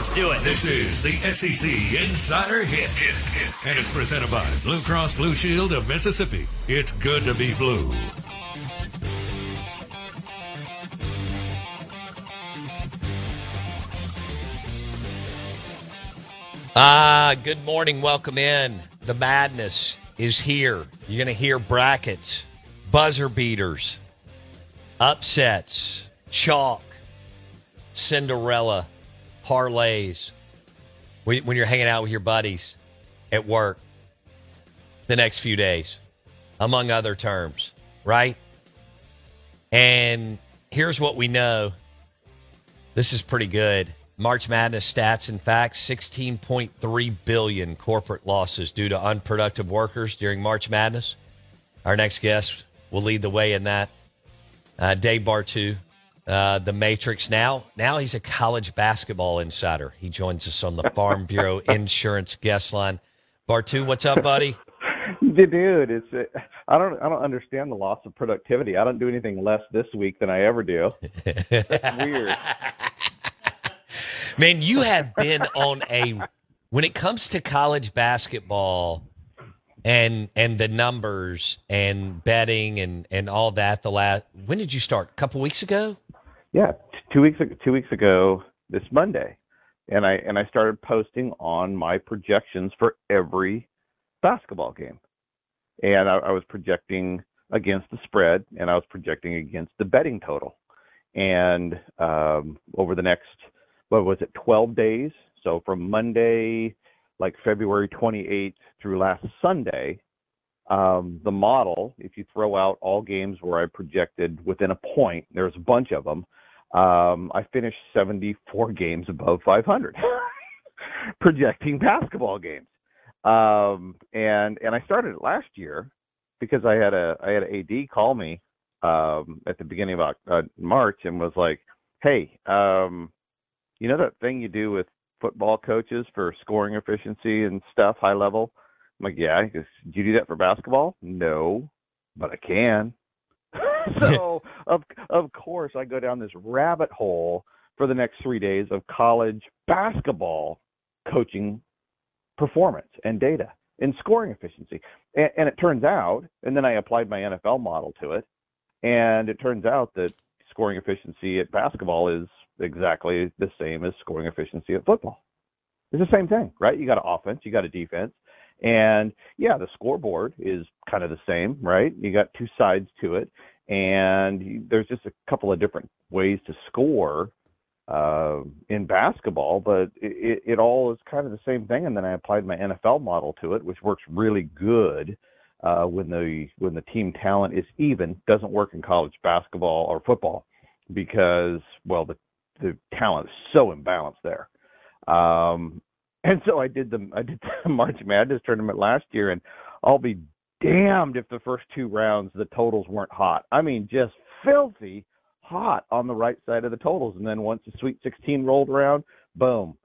Let's do it. This is the SEC Insider Hit. And it's presented by Blue Cross Blue Shield of Mississippi. It's good to be blue. Ah, good morning. Welcome in. The madness is here. You're going to hear brackets, buzzer beaters, upsets, chalk, Cinderella, parlays. When you're hanging out with your buddies at work the next few days, among other terms, right? And here's what we know. This is pretty good. March Madness stats and facts 16.3 billion corporate losses due to unproductive workers during March Madness. Our next guest will lead the way in that. Uh, Dave Bartoo, uh, the Matrix. Now, now he's a college basketball insider. He joins us on the Farm Bureau Insurance guest line. Bartoo, what's up, buddy? The dude, it's uh, I don't I don't understand the loss of productivity. I don't do anything less this week than I ever do. That's weird. Man, you have been on a when it comes to college basketball and and the numbers and betting and and all that the last when did you start? A couple weeks ago? Yeah, two weeks two weeks ago this Monday, and I and I started posting on my projections for every basketball game, and I, I was projecting against the spread, and I was projecting against the betting total, and um, over the next what was it, 12 days? So from Monday, like February 28th through last Sunday, um, the model, if you throw out all games where I projected within a point, there's a bunch of them. Um, I finished 74 games above 500, projecting basketball games. Um, and and I started it last year because I had a I had an AD call me um, at the beginning of uh, March and was like, "Hey, um, you know that thing you do with football coaches for scoring efficiency and stuff, high level?" I'm like, "Yeah." He goes, "Do you do that for basketball?" No, but I can. so of of course I go down this rabbit hole for the next three days of college basketball coaching performance and data and scoring efficiency. And, and it turns out, and then I applied my NFL model to it, and it turns out that scoring efficiency at basketball is exactly the same as scoring efficiency at football. It's the same thing, right? You got an offense, you got a defense, and yeah, the scoreboard is kind of the same, right? You got two sides to it, and there's just a couple of different ways to score uh, in basketball, but it, it all is kind of the same thing. And then I applied my NFL model to it, which works really good uh, when the when the team talent is even. Doesn't work in college basketball or football because well the the talent is so imbalanced there. Um, and so I did the I did the March Madness tournament last year, and I'll be damned if the first two rounds the totals weren't hot. I mean, just filthy hot on the right side of the totals. And then once the Sweet 16 rolled around, boom,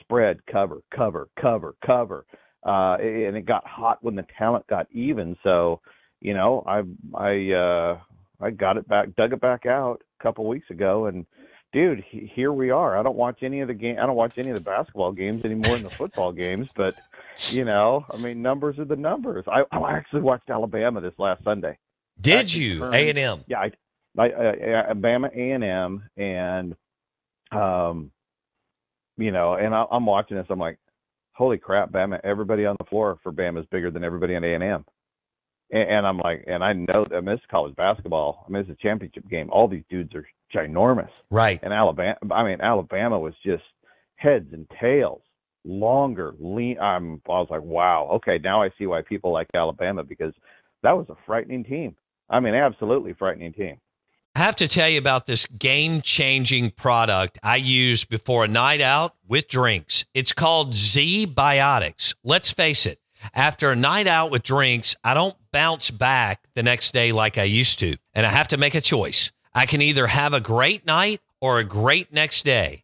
spread, cover, cover, cover, cover. Uh, and it got hot when the talent got even. So, you know, I I uh, I got it back, dug it back out a couple weeks ago, and dude, he, here we are. I don't watch any of the game. I don't watch any of the basketball games anymore than the football games. But you know, I mean, numbers are the numbers. I, I actually watched Alabama this last Sunday. Did you? A and M. Yeah, I, like uh, Bama A and M, and um, you know, and I, I'm watching this. I'm like, holy crap, Bama! Everybody on the floor for Bama is bigger than everybody on A and M. And I'm like, and I know that I mean, this is college basketball. I mean, it's a championship game. All these dudes are ginormous. Right. And Alabama, I mean, Alabama was just heads and tails, longer, lean. I'm, I was like, wow, okay, now I see why people like Alabama because that was a frightening team. I mean, absolutely frightening team. I have to tell you about this game changing product I use before a night out with drinks. It's called ZBiotics. Let's face it, after a night out with drinks, I don't bounce back the next day like I used to. And I have to make a choice. I can either have a great night or a great next day.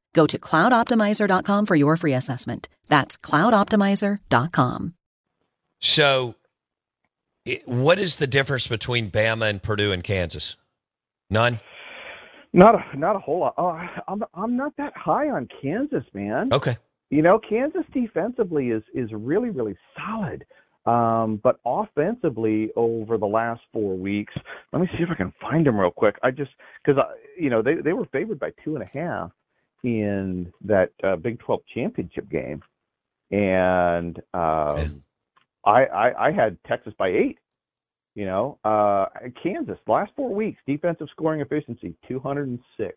Go to cloudoptimizer.com for your free assessment. That's cloudoptimizer.com. So, it, what is the difference between Bama and Purdue and Kansas? None. Not a not a whole lot. Oh, I'm I'm not that high on Kansas, man. Okay. You know, Kansas defensively is is really really solid. Um, but offensively, over the last four weeks, let me see if I can find them real quick. I just because you know they they were favored by two and a half in that uh, Big 12 championship game, and um, I, I I had Texas by eight. You know, uh, Kansas last four weeks defensive scoring efficiency 206.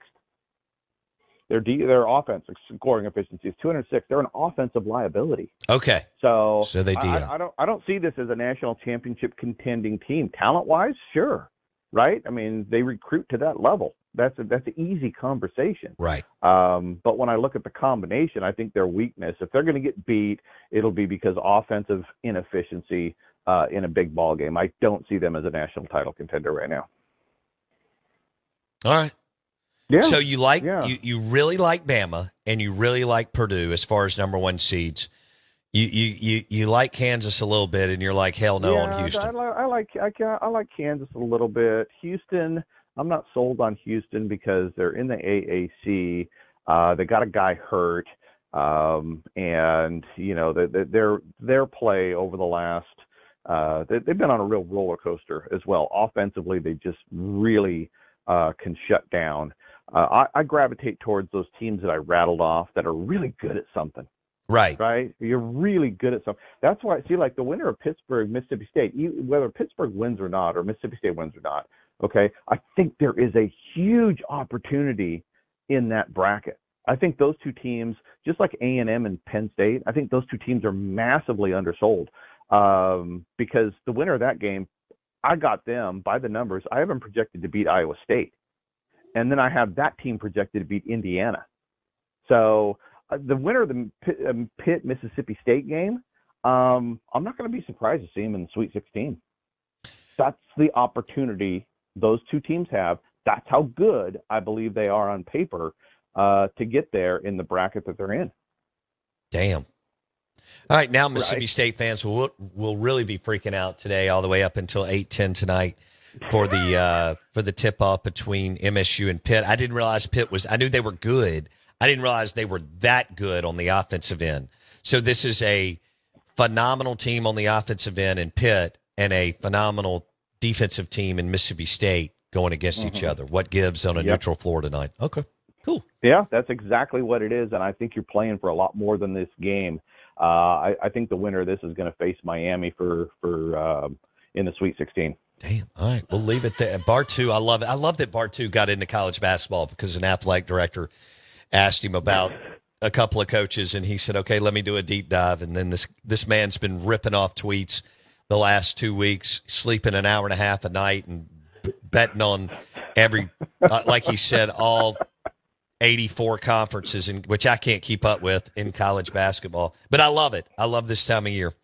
Their de- their offensive scoring efficiency is 206. They're an offensive liability. Okay. So So they do. I, I don't I don't see this as a national championship contending team. Talent wise, sure, right? I mean, they recruit to that level. That's a, that's an easy conversation. Right. Um, but when I look at the combination, I think their weakness, if they're going to get beat, it'll be because offensive inefficiency uh, in a big ball game. I don't see them as a national title contender right now. All right. Yeah. So you like Yeah. you, you really like Bama and you really like Purdue as far as number one seeds. You you you you like Kansas a little bit and you're like hell no yeah, on Houston. li- I like I, I like Kansas a little bit. Houston, I'm not sold on Houston because they're in the AAC. Uh, they got a guy hurt, um, and you know the, the, their their play over the last uh, they, they've been on a real roller coaster as well. Offensively, they just really uh, can shut down. Uh, I, I gravitate towards those teams that I rattled off that are really good at something Right. right? You're really good at something. That's why see like the winner of Pittsburgh, Mississippi State, whether Pittsburgh wins or not, or Mississippi State wins or not, okay, I think there is a huge opportunity in that bracket. I think those two teams, just like A and M and Penn State, I think those two teams are massively undersold um, because the winner of that game, I got them by the numbers. I have them projected to beat Iowa State, and then I have that team projected to beat Indiana. So uh, the winner of the Pitt, um, Pitt Mississippi State game, um, I'm not going to be surprised to see him in the Sweet 16. that's the opportunity those two teams have. That's how good I believe they are on paper uh, to get there in the bracket that they're in. Damn. All right, now Mississippi right. State fans will will really be freaking out today, all the way up until eight ten tonight for the uh, for the tip off between MSU and Pitt. I didn't realize Pitt was. I knew they were good. I didn't realize they were that good on the offensive end. So this is a phenomenal team on the offensive end in Pitt and a phenomenal defensive team in Mississippi State going against mm-hmm. each other. What gives on a yep. neutral floor tonight? Okay, cool. Yeah, that's exactly what it is, and I think you're playing for a lot more than this game. Uh, I, I, think the winner of this is going to face Miami for for um, in the Sweet 16. Damn. All right, we'll leave it there. Bartoo, I love it. I love that Bartoo got into college basketball because an athletic director asked him about a couple of coaches, and he said, "Okay, let me do a deep dive." And then this this man's been ripping off tweets the last two weeks, sleeping an hour and a half a night and betting on every, uh, like he said, all 84 conferences, in, which I can't keep up with in college basketball. But I love it. I love this time of year.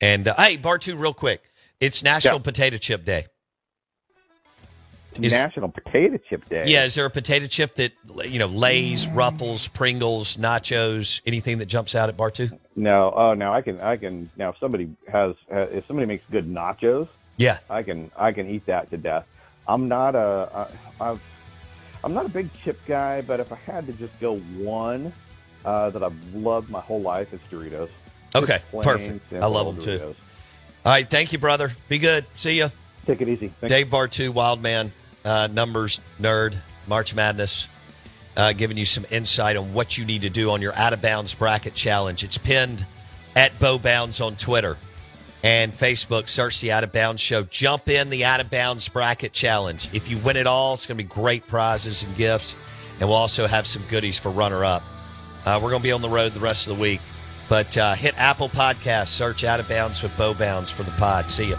And uh, hey, Bartoo, real quick, it's National Potato Chip Day. Is, National Potato Chip Day. Yeah, is there a potato chip that you know, Lay's, Ruffles, Pringles, Nachos, anything that jumps out at Bartoo? No, oh no, I can, I can. Now, if somebody has, if somebody makes good nachos, yeah, I can, I can eat that to death. I'm not a, I, I'm not a big chip guy, but if I had to just go one uh, that I've loved my whole life, it's Doritos. Okay, perfect. I love them Doritos. too. All right, thank you, brother. Be good. See ya. Take it easy. Thanks. Dave Bartoo, Wild Man, uh, numbers nerd, March Madness, uh, giving you some insight on what you need to do on your out of bounds bracket challenge. It's pinned at Bo Bounds on Twitter and Facebook. Search the Out of Bounds Show. Jump in the Out of Bounds Bracket Challenge. If you win it all, it's going to be great prizes and gifts. And we'll also have some goodies for runner up. Uh, we're going to be on the road the rest of the week. But uh, hit Apple Podcasts, search Out of Bounds with Bo Bounds for the pod. See you.